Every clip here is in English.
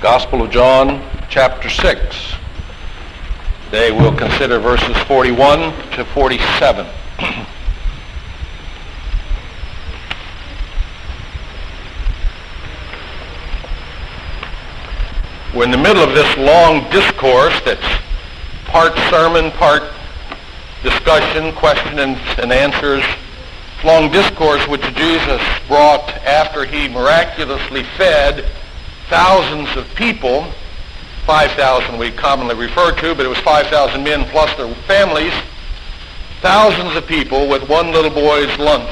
Gospel of John, chapter 6. Today we'll consider verses 41 to 47. We're in the middle of this long discourse that's part sermon, part discussion, question and, and answers. Long discourse which Jesus brought after he miraculously fed thousands of people, 5,000 we commonly refer to, but it was 5,000 men plus their families, thousands of people with one little boy's lunch.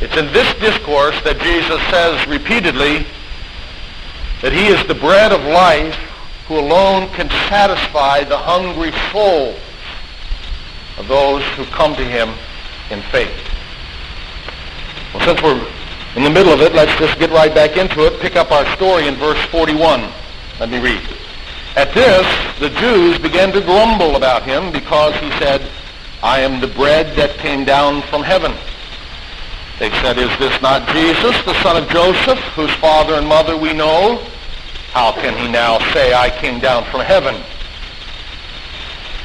It's in this discourse that Jesus says repeatedly that he is the bread of life who alone can satisfy the hungry soul of those who come to him in faith. Well, since we're in the middle of it, let's just get right back into it. Pick up our story in verse 41. Let me read. At this, the Jews began to grumble about him because he said, I am the bread that came down from heaven. They said, is this not Jesus, the son of Joseph, whose father and mother we know? How can he now say, I came down from heaven?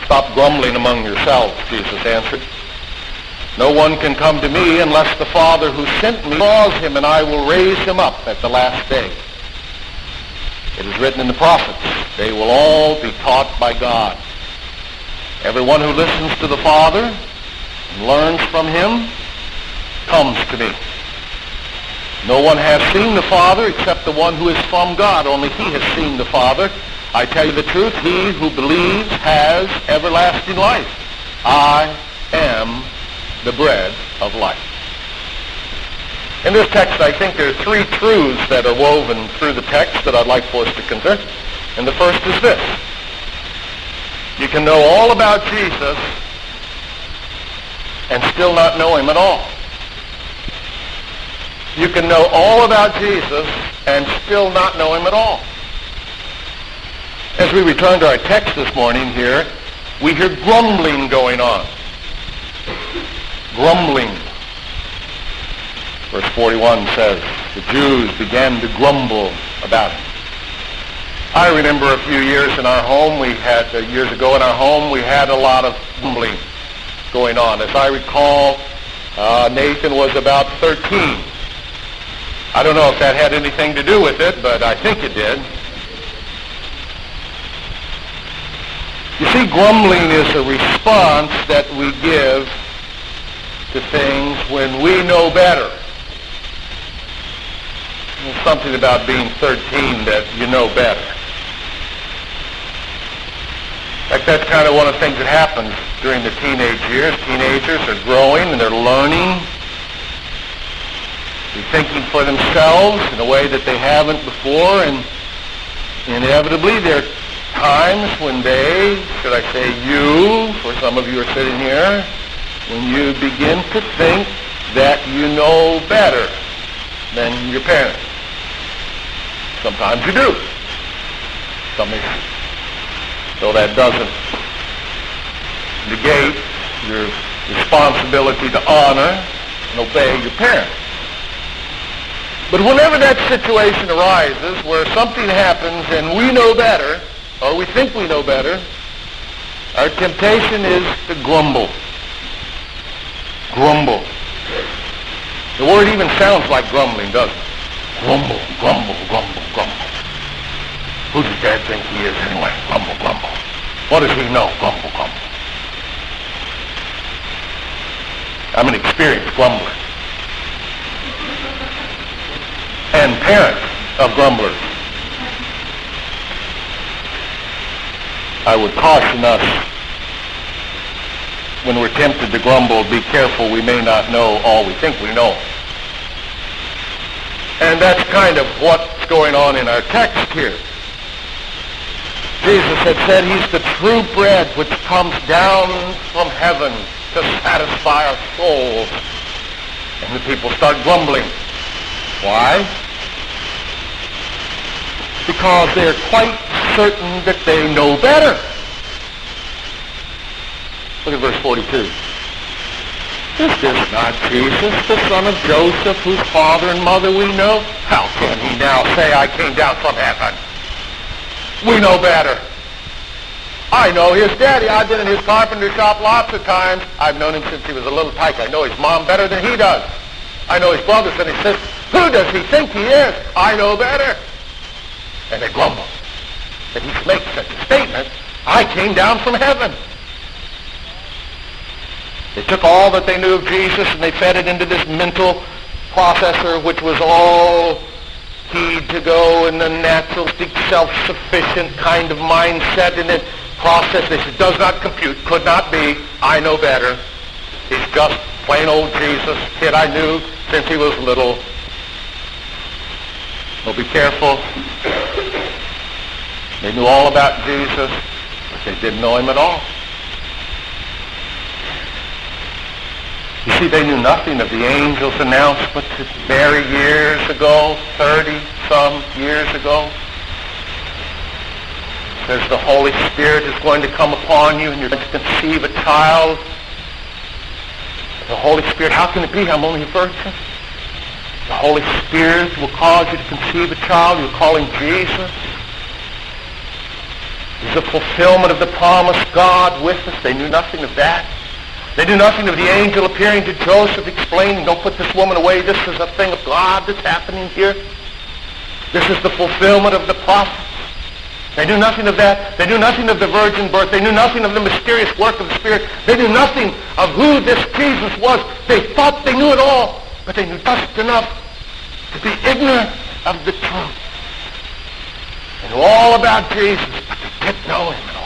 Stop grumbling among yourselves, Jesus answered. No one can come to me unless the Father who sent me draws him, and I will raise him up at the last day. It is written in the prophets, they will all be taught by God. Everyone who listens to the Father and learns from him comes to me. No one has seen the Father except the one who is from God. Only he has seen the Father. I tell you the truth, he who believes has everlasting life. I the bread of life. In this text, I think there are three truths that are woven through the text that I'd like for us to consider. And the first is this. You can know all about Jesus and still not know him at all. You can know all about Jesus and still not know him at all. As we return to our text this morning here, we hear grumbling going on grumbling. Verse 41 says, the Jews began to grumble about it. I remember a few years in our home, we had, uh, years ago in our home, we had a lot of grumbling going on. As I recall, uh, Nathan was about 13. I don't know if that had anything to do with it, but I think it did. You see, grumbling is a response that we give to things when we know better. There's something about being 13 that you know better. Fact, that's kind of one of the things that happens during the teenage years. Teenagers are growing and they're learning. They're thinking for themselves in a way that they haven't before, and inevitably there are times when they, should I say you, for some of you are sitting here, when you begin to think that you know better than your parents. Sometimes you do. Sometimes. So that doesn't negate your responsibility to honor and obey your parents. But whenever that situation arises where something happens and we know better, or we think we know better, our temptation is to grumble grumble. The word even sounds like grumbling, doesn't it? Grumble, grumble, grumble, grumble. Who does Dad think he is anyway? Grumble, grumble. What does he know? Grumble, grumble. I'm an experienced grumbler. And parent of grumblers. I would caution us when we're tempted to grumble, be careful, we may not know all we think we know. And that's kind of what's going on in our text here. Jesus had said he's the true bread which comes down from heaven to satisfy our souls. And the people start grumbling. Why? Because they're quite certain that they know better. Look at verse 42. Is this not Jesus, the son of Joseph, whose father and mother we know? How can he now say, I came down from heaven? We know better. I know his daddy. I've been in his carpenter shop lots of times. I've known him since he was a little tyke. I know his mom better than he does. I know his brothers and his sisters. Who does he think he is? I know better. And they grumble that he makes such a statement. I came down from heaven. They took all that they knew of Jesus and they fed it into this mental processor, which was all heed to go in the naturalistic, self-sufficient kind of mindset, and it processed this. It does not compute, could not be. I know better. He's just plain old Jesus, kid I knew since he was little. Well, be careful. They knew all about Jesus, but they didn't know him at all. You see, they knew nothing of the angel's announcement to years ago, 30-some years ago. It says the Holy Spirit is going to come upon you and you're going to conceive a child. The Holy Spirit, how can it be? I'm only a virgin. The Holy Spirit will cause you to conceive a child. You're calling Jesus. It's a fulfillment of the promise God with us. They knew nothing of that. They knew nothing of the angel appearing to Joseph, explaining, don't put this woman away. This is a thing of God that's happening here. This is the fulfillment of the prophets. They knew nothing of that. They knew nothing of the virgin birth. They knew nothing of the mysterious work of the Spirit. They knew nothing of who this Jesus was. They thought they knew it all, but they knew just enough to be ignorant of the truth. They knew all about Jesus, but they didn't know him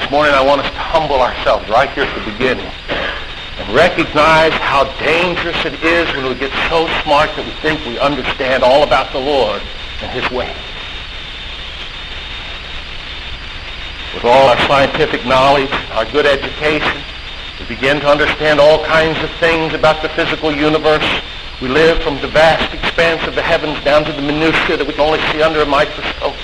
This morning I want us to humble ourselves right here at the beginning and recognize how dangerous it is when we get so smart that we think we understand all about the Lord and his ways. With all our scientific knowledge, our good education, we begin to understand all kinds of things about the physical universe. We live from the vast expanse of the heavens down to the minutiae that we can only see under a microscope.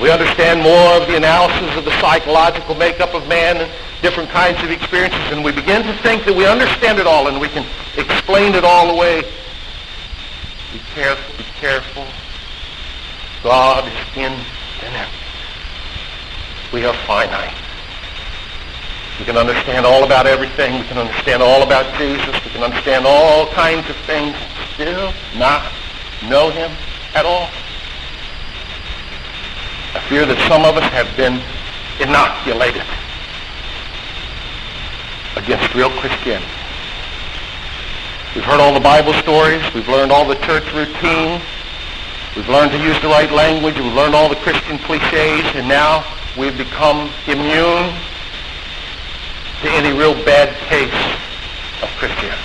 We understand more of the analysis of the psychological makeup of man and different kinds of experiences, and we begin to think that we understand it all and we can explain it all away. Be careful, be careful. God is infinite. We are finite. We can understand all about everything. We can understand all about Jesus. We can understand all kinds of things and still not know him at all. I fear that some of us have been inoculated against real Christianity. We've heard all the Bible stories. We've learned all the church routine. We've learned to use the right language. We've learned all the Christian cliches. And now we've become immune to any real bad case of Christianity.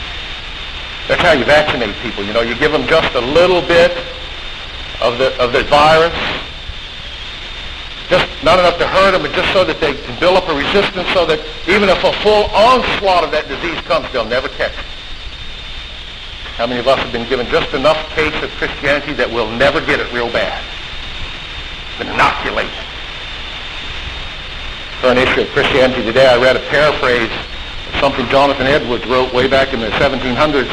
That's how you vaccinate people. You know, you give them just a little bit of the, of the virus, just not enough to hurt them, but just so that they can build up a resistance so that even if a full onslaught of that disease comes, they'll never catch it. How many of us have been given just enough taste of Christianity that we'll never get it real bad? Inoculated. For an issue of Christianity today, I read a paraphrase of something Jonathan Edwards wrote way back in the 1700s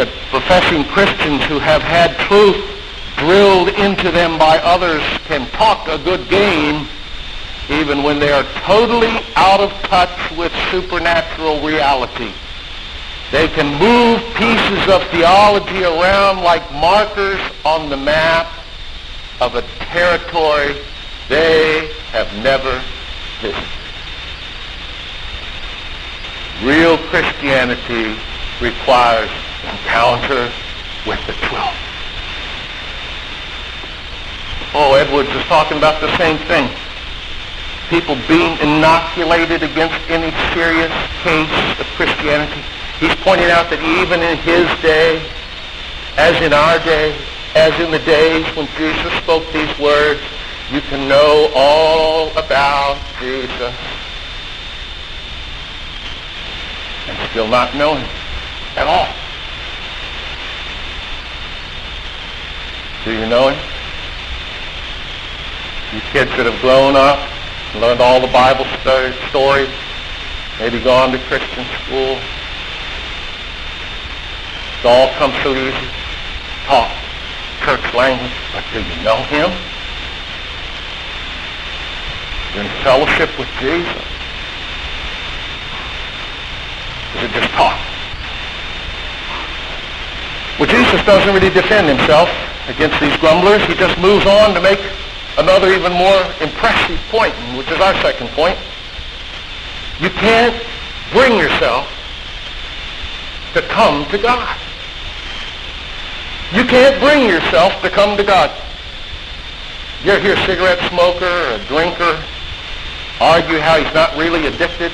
that professing Christians who have had truth drilled into them by others can talk a good game even when they are totally out of touch with supernatural reality. They can move pieces of theology around like markers on the map of a territory they have never visited. Real Christianity requires encounter with the truth. Oh, Edwards is talking about the same thing. People being inoculated against any serious case of Christianity. He's pointing out that even in his day, as in our day, as in the days when Jesus spoke these words, you can know all about Jesus and still not know him at all. Do you know him? You kids that have grown up, learned all the Bible stories, maybe gone to Christian school. It all comes so easy. Talk church language, but do you know him? You're in fellowship with Jesus. Is it just talk? Well, Jesus doesn't really defend himself against these grumblers. He just moves on to make another even more impressive point, which is our second point. You can't bring yourself to come to God. You can't bring yourself to come to God. You ever hear a cigarette smoker or a drinker argue how he's not really addicted?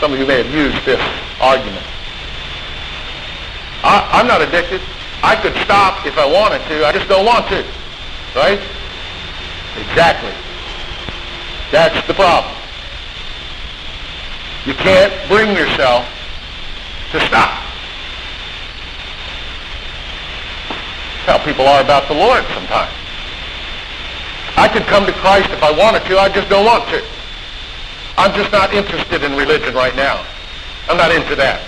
Some of you may have used this argument. I, I'm not addicted. I could stop if I wanted to. I just don't want to. Right? Exactly. That's the problem. You can't bring yourself to stop. That's how people are about the Lord sometimes. I could come to Christ if I wanted to. I just don't want to. I'm just not interested in religion right now. I'm not into that.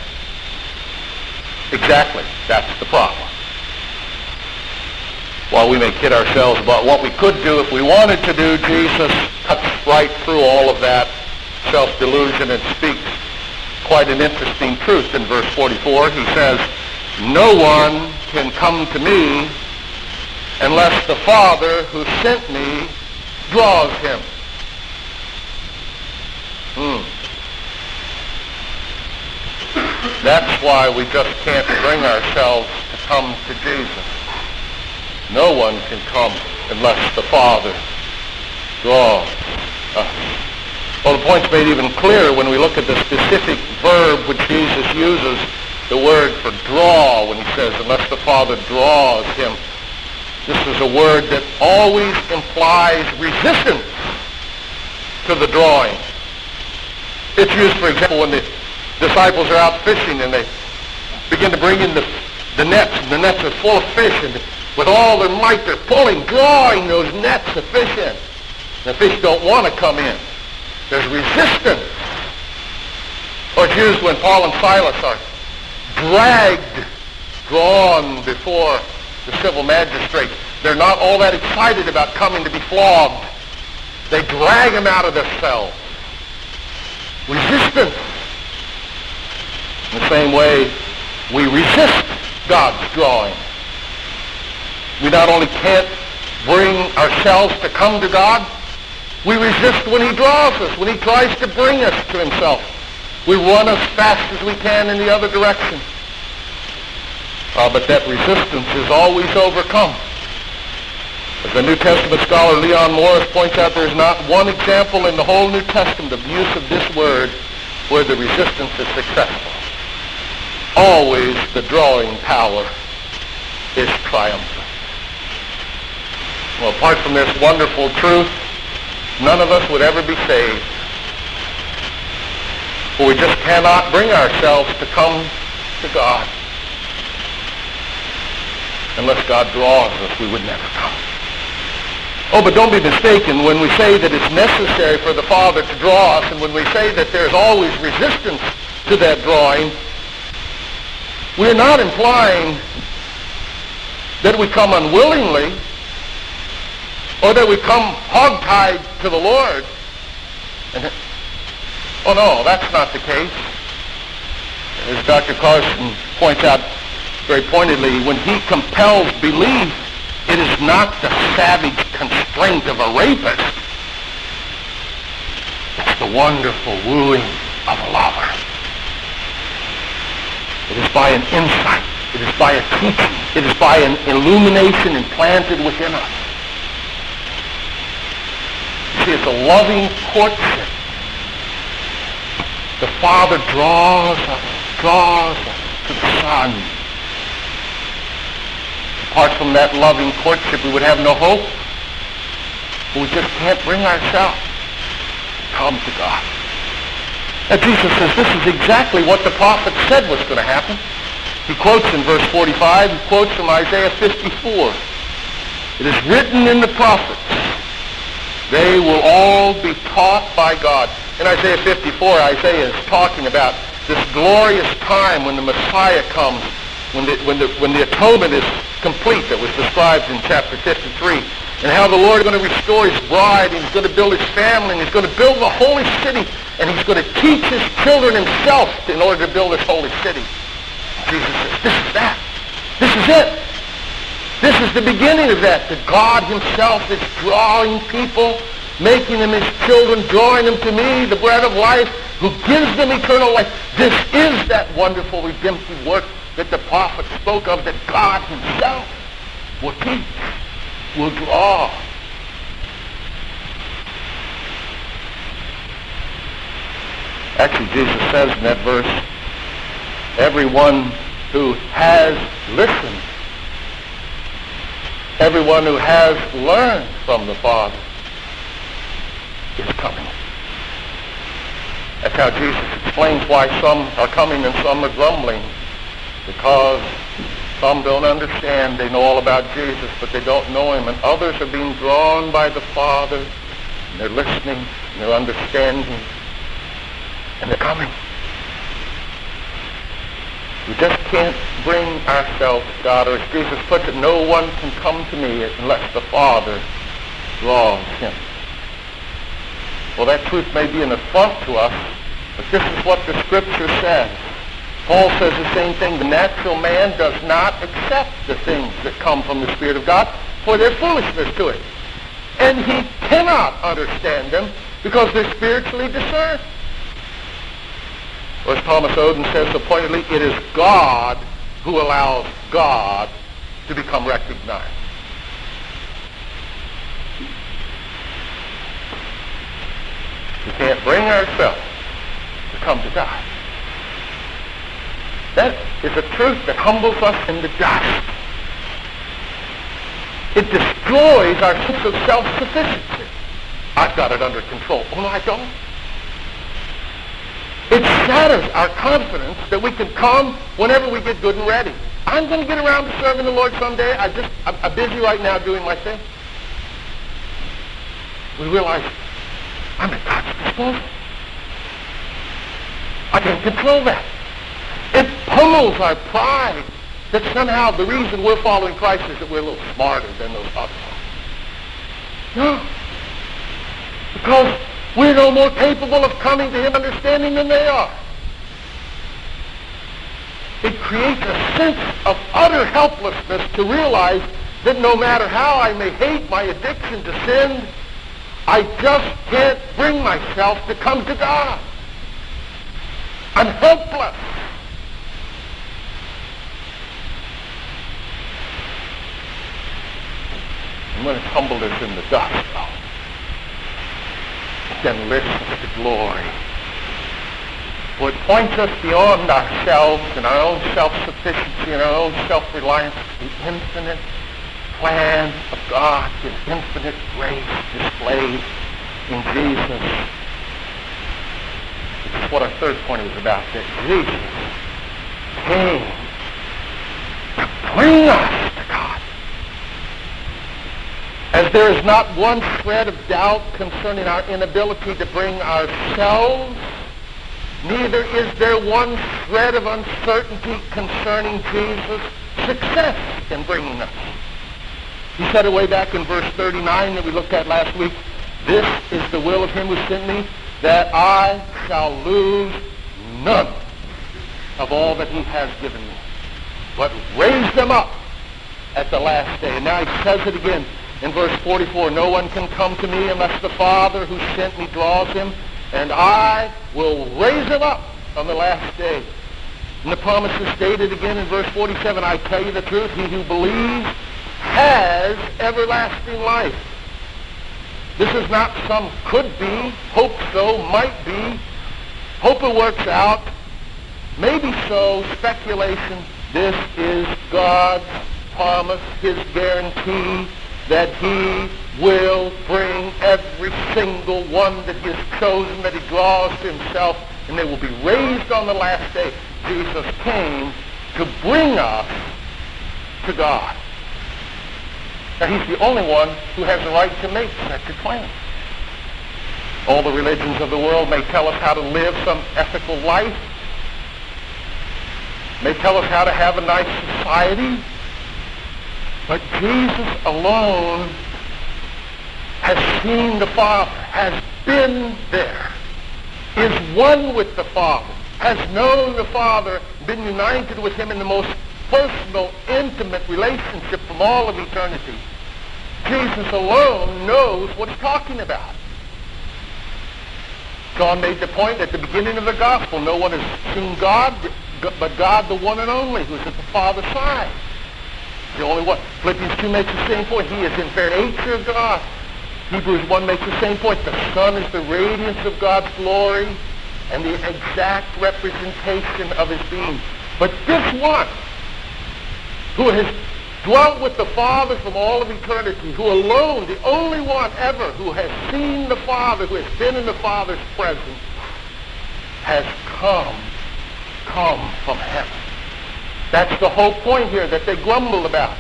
Exactly. That's the problem. While we may kid ourselves about what we could do if we wanted to do, Jesus cuts right through all of that self-delusion and speaks quite an interesting truth in verse 44. He says, No one can come to me unless the Father who sent me draws him. Hmm. That's why we just can't bring ourselves to come to Jesus. No one can come unless the Father draws us. Ah. Well, the point's made even clearer when we look at the specific verb which Jesus uses, the word for draw, when he says, unless the Father draws him. This is a word that always implies resistance to the drawing. It's used, for example, when the disciples are out fishing and they begin to bring in the, the nets, and the nets are full of fish, and with all their might they're pulling, drawing those nets of fish in. The fish don't want to come in. There's resistance. Or it's used when Paul and Silas are dragged, drawn before the civil magistrate. They're not all that excited about coming to be flogged. They drag them out of their cell. Resistance. In the same way, we resist God's drawing. We not only can't bring ourselves to come to God, we resist when he draws us, when he tries to bring us to himself. We run as fast as we can in the other direction. Uh, but that resistance is always overcome. As the New Testament scholar Leon Morris points out, there is not one example in the whole New Testament of use of this word where the resistance is successful. Always the drawing power is triumphant. Well, apart from this wonderful truth, none of us would ever be saved. For we just cannot bring ourselves to come to God. Unless God draws us, we would never come. Oh, but don't be mistaken when we say that it's necessary for the Father to draw us and when we say that there's always resistance to that drawing, we're not implying that we come unwillingly or that we come hogtied to the Lord. And, oh no, that's not the case. As Dr. Carson points out very pointedly, when he compels belief, it is not the savage constraint of a rapist. It's the wonderful wooing of a lover. It is by an insight. It is by a teaching. It is by an illumination implanted within us. It's a loving courtship. The Father draws us, draws us to the Son. Apart from that loving courtship, we would have no hope. We just can't bring ourselves to come to God. And Jesus says this is exactly what the prophet said was going to happen. He quotes in verse 45, he quotes from Isaiah 54. It is written in the prophets, they will all be taught by God. In Isaiah 54, Isaiah is talking about this glorious time when the Messiah comes, when the, when the, when the atonement is complete that was described in chapter 53, and how the Lord is going to restore his bride, and he's going to build his family, and he's going to build the holy city, and he's going to teach his children himself in order to build this holy city. Jesus says, this is that. This is it. This is the beginning of that, that God himself is drawing people making them his children, drawing them to me, the bread of life, who gives them eternal life. This is that wonderful redemptive work that the prophet spoke of, that God himself will teach, will draw. Actually, Jesus says in that verse, everyone who has listened, everyone who has learned from the Father, is coming. That's how Jesus explains why some are coming and some are grumbling. Because some don't understand. They know all about Jesus, but they don't know him. And others are being drawn by the Father. And they're listening. And they're understanding. And they're coming. We just can't bring ourselves God. Or as Jesus puts it, no one can come to me unless the Father draws him. Well, that truth may be an affront to us, but this is what the Scripture says. Paul says the same thing. The natural man does not accept the things that come from the Spirit of God, for they're foolishness to it. And he cannot understand them because they're spiritually discerned. Or as Thomas Oden says pointedly, it is God who allows God to become recognized. We can't bring ourselves to come to God. That is a truth that humbles us in the dust. It destroys our sense of self-sufficiency. I've got it under control. Oh, no, I don't. It shatters our confidence that we can come whenever we get good and ready. I'm going to get around to serving the Lord someday. I just, I'm, I'm busy right now doing my thing. We realize I'm at God's disposal. I can't control that. It pummels our pride that somehow the reason we're following Christ is that we're a little smarter than those others. No. Because we're no more capable of coming to him understanding than they are. It creates a sense of utter helplessness to realize that no matter how I may hate my addiction to sin, I just can't bring myself to come to God. I'm helpless. I'm going to tumble us in the dust, then lifts to glory. For it points us beyond ourselves and our own self-sufficiency and our own self-reliance to the infinite plan of God, His infinite grace displayed in Jesus. This is what our third point is about, that Jesus came to bring us to God. As there is not one shred of doubt concerning our inability to bring ourselves, neither is there one shred of uncertainty concerning Jesus' success in bringing us. He said it way back in verse 39 that we looked at last week. This is the will of him who sent me, that I shall lose none of all that he has given me, but raise them up at the last day. And now he says it again in verse 44. No one can come to me unless the Father who sent me draws him, and I will raise him up on the last day. And the promise is stated again in verse 47. I tell you the truth, he who believes has everlasting life. This is not some could be, hope so, might be, hope it works out, maybe so, speculation. This is God's promise, his guarantee that he will bring every single one that he has chosen, that he draws to himself, and they will be raised on the last day. Jesus came to bring us to God. Now, he's the only one who has the right to make such a claim. All the religions of the world may tell us how to live some ethical life, may tell us how to have a nice society, but Jesus alone has seen the Father, has been there, is one with the Father, has known the Father, been united with him in the most personal, intimate relationship from all of eternity. Jesus alone knows what he's talking about. John made the point at the beginning of the gospel, no one has seen God but God, the one and only, who's at the Father's side. The only one. Philippians 2 makes the same point. He is in very nature God. Hebrews 1 makes the same point. The Son is the radiance of God's glory and the exact representation of his being. But this one, who has dwelt with the Father from all of eternity, who alone, the only one ever who has seen the Father, who has been in the Father's presence, has come, come from heaven. That's the whole point here that they grumble about.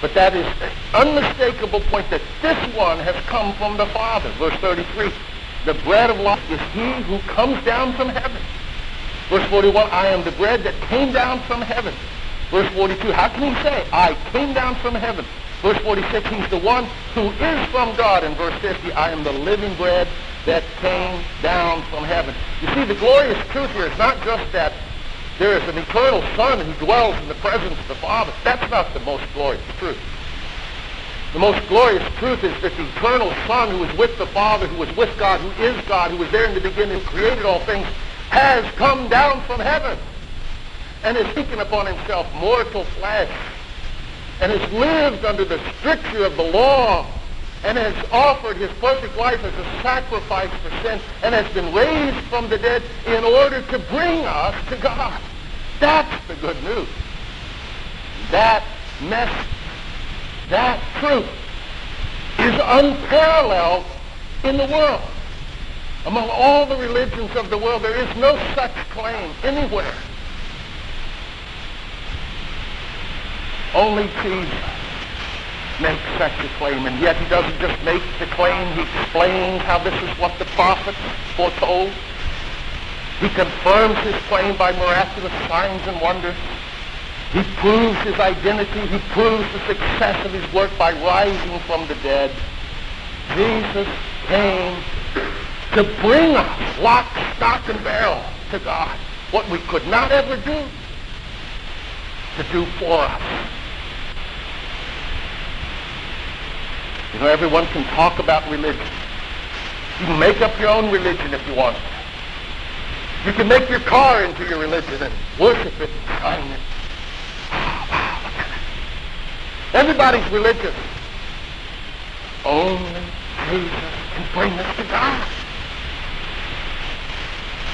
But that is an unmistakable point that this one has come from the Father. Verse 33, the bread of life is he who comes down from heaven. Verse 41, I am the bread that came down from heaven. Verse 42, how can he say, I came down from heaven? Verse 46, he's the one who is from God. In verse 50, I am the living bread that came down from heaven. You see, the glorious truth here is not just that there is an eternal Son who dwells in the presence of the Father. That's not the most glorious truth. The most glorious truth is that the eternal Son who is with the Father, who is with God, who is God, who was there in the beginning, who created all things, has come down from heaven and has taken upon himself mortal flesh and has lived under the stricture of the law and has offered his perfect life as a sacrifice for sin and has been raised from the dead in order to bring us to God. That's the good news. That message, that truth is unparalleled in the world. Among all the religions of the world, there is no such claim anywhere. Only Jesus makes such a claim, and yet he doesn't just make the claim, he explains how this is what the prophets foretold. He confirms his claim by miraculous signs and wonders. He proves his identity. He proves the success of his work by rising from the dead. Jesus came to bring us lock, stock, and barrel to God. What we could not ever do, to do for us. You know, everyone can talk about religion. You can make up your own religion if you want. You can make your car into your religion and worship it and sign it. Everybody's religious. Only Jesus can bring us to God.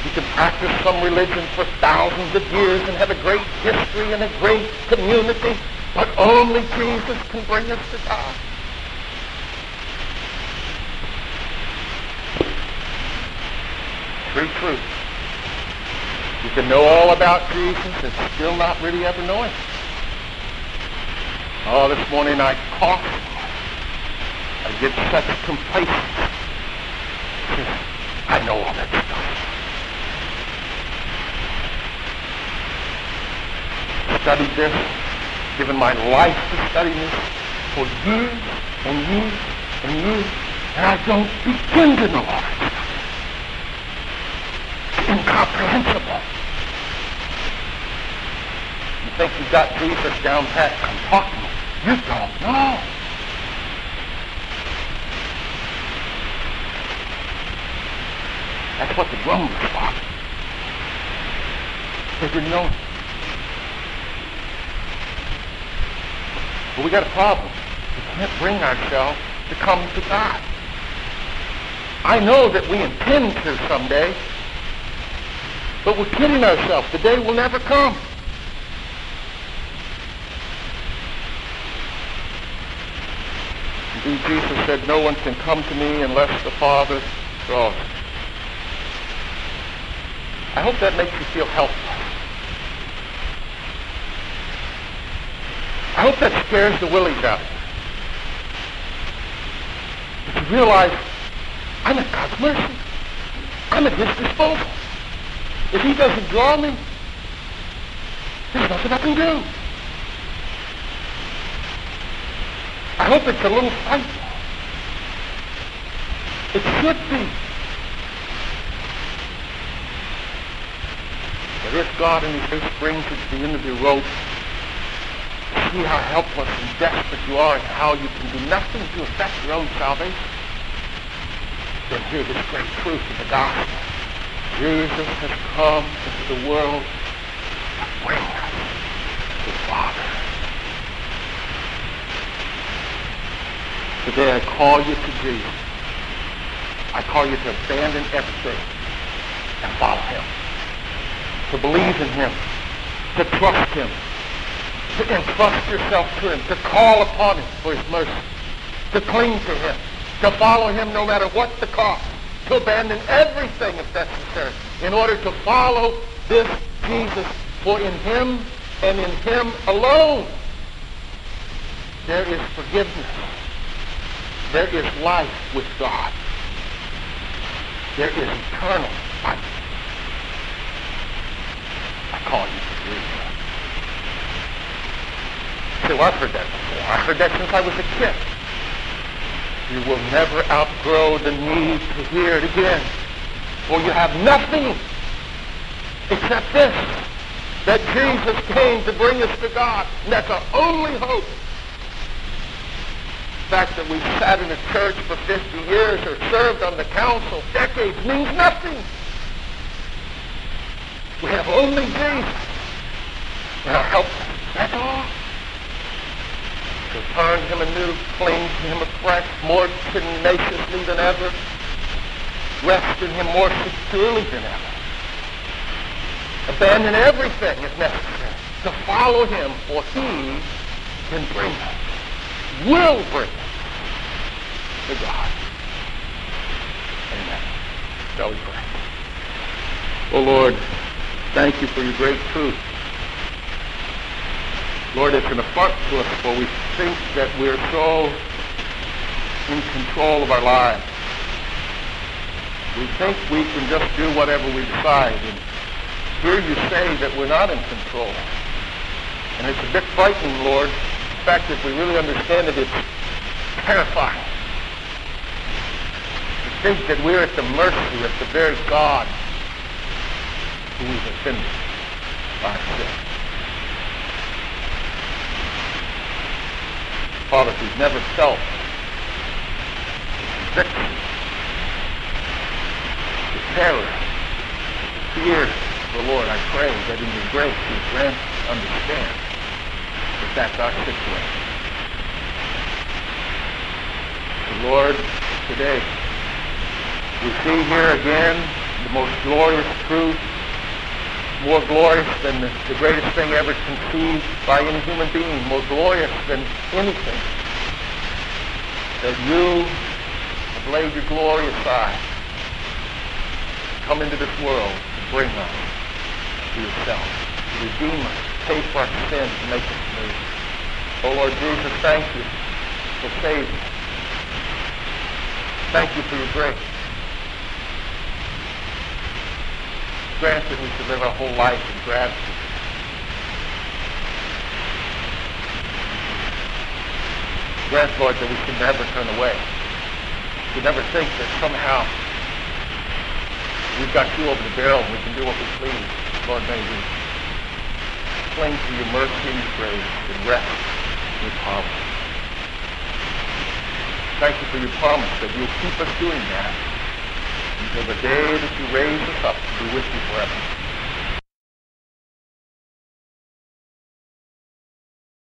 You can practice some religion for thousands of years and have a great history and a great community, but only Jesus can bring us to God. True truth. You can know all about Jesus and still not really ever know him. Oh, this morning I coughed. I get such complacency. I know all that stuff. Studied this, given my life to study this for years and years and years, and I don't begin to know all that incomprehensible. You think you've got Jesus down pat? I'm talking. You don't know. That's what the Romans thought. They didn't know. But we got a problem. We can't bring ourselves to come to God. I know that we intend to someday, but we're kidding ourselves. The day will never come. Indeed, Jesus said, no one can come to me unless the Father draws. I hope that makes you feel helpless. I hope that scares the willies out. But you realize I'm at God's mercy. I'm at his disposal. If he doesn't draw me, there's nothing I can do. I hope it's a little frightful. It should be. But if God in his brings you to the end of your rope, see how helpless and desperate you are and how you can do nothing to affect your own salvation, then hear this great truth of the gospel. Jesus has come into the world to bring us the Father. Today I call you to Jesus. I call you to abandon everything and follow him. To believe in him. To trust him. To entrust yourself to him. To call upon him for his mercy. To cling to him. To follow him no matter what the cost. To abandon everything if necessary in order to follow this Jesus. For in him and in him alone there is forgiveness. There is life with God. There is eternal life. I call you to believe that. So I've heard that before. I've heard that since I was a kid. You will never outgrow the need to hear it again. For you have nothing except this. That Jesus came to bring us to God. And that's our only hope The fact that we've sat in a church for 50 years or served on the council decades means nothing. We have only Jesus our help. That's all. To turn him anew, cling to him afresh, more tenaciously than ever, rest in him more securely than ever. Abandon everything if necessary to follow him, for he can bring us, will bring us to God. Amen. Shall we pray? Oh Lord, thank you for your great truth. Lord, it's an affront to us for we think that we're so in control of our lives. We think we can just do whatever we decide. And here you say that we're not in control. And it's a bit frightening, Lord. In fact, if we really understand it, it's terrifying To think that we're at the mercy of the very God who we've offended by sin. Father, we've never felt the conviction, the terror, the fear of the Lord, I pray that in your grace you grant understand that that's our situation. The Lord, today, we see here again the most glorious truth, more glorious than the, the greatest thing ever conceived by any human being, more glorious than anything. That you have laid your glorious eye, come into this world to bring us to yourself, to redeem us, pay for our sins, make us new. Oh Lord Jesus, thank you for saving. Us. Thank you for your grace. Grant that we should live our whole life in gratitude. Grant, Lord, that we should never turn away. We never think that somehow we've got you over the barrel and we can do what we please. Lord, may we cling to your mercy and your grace and rest in your power. Thank you for your promise that you'll keep us doing that until the day that you raise us up to be with you forever.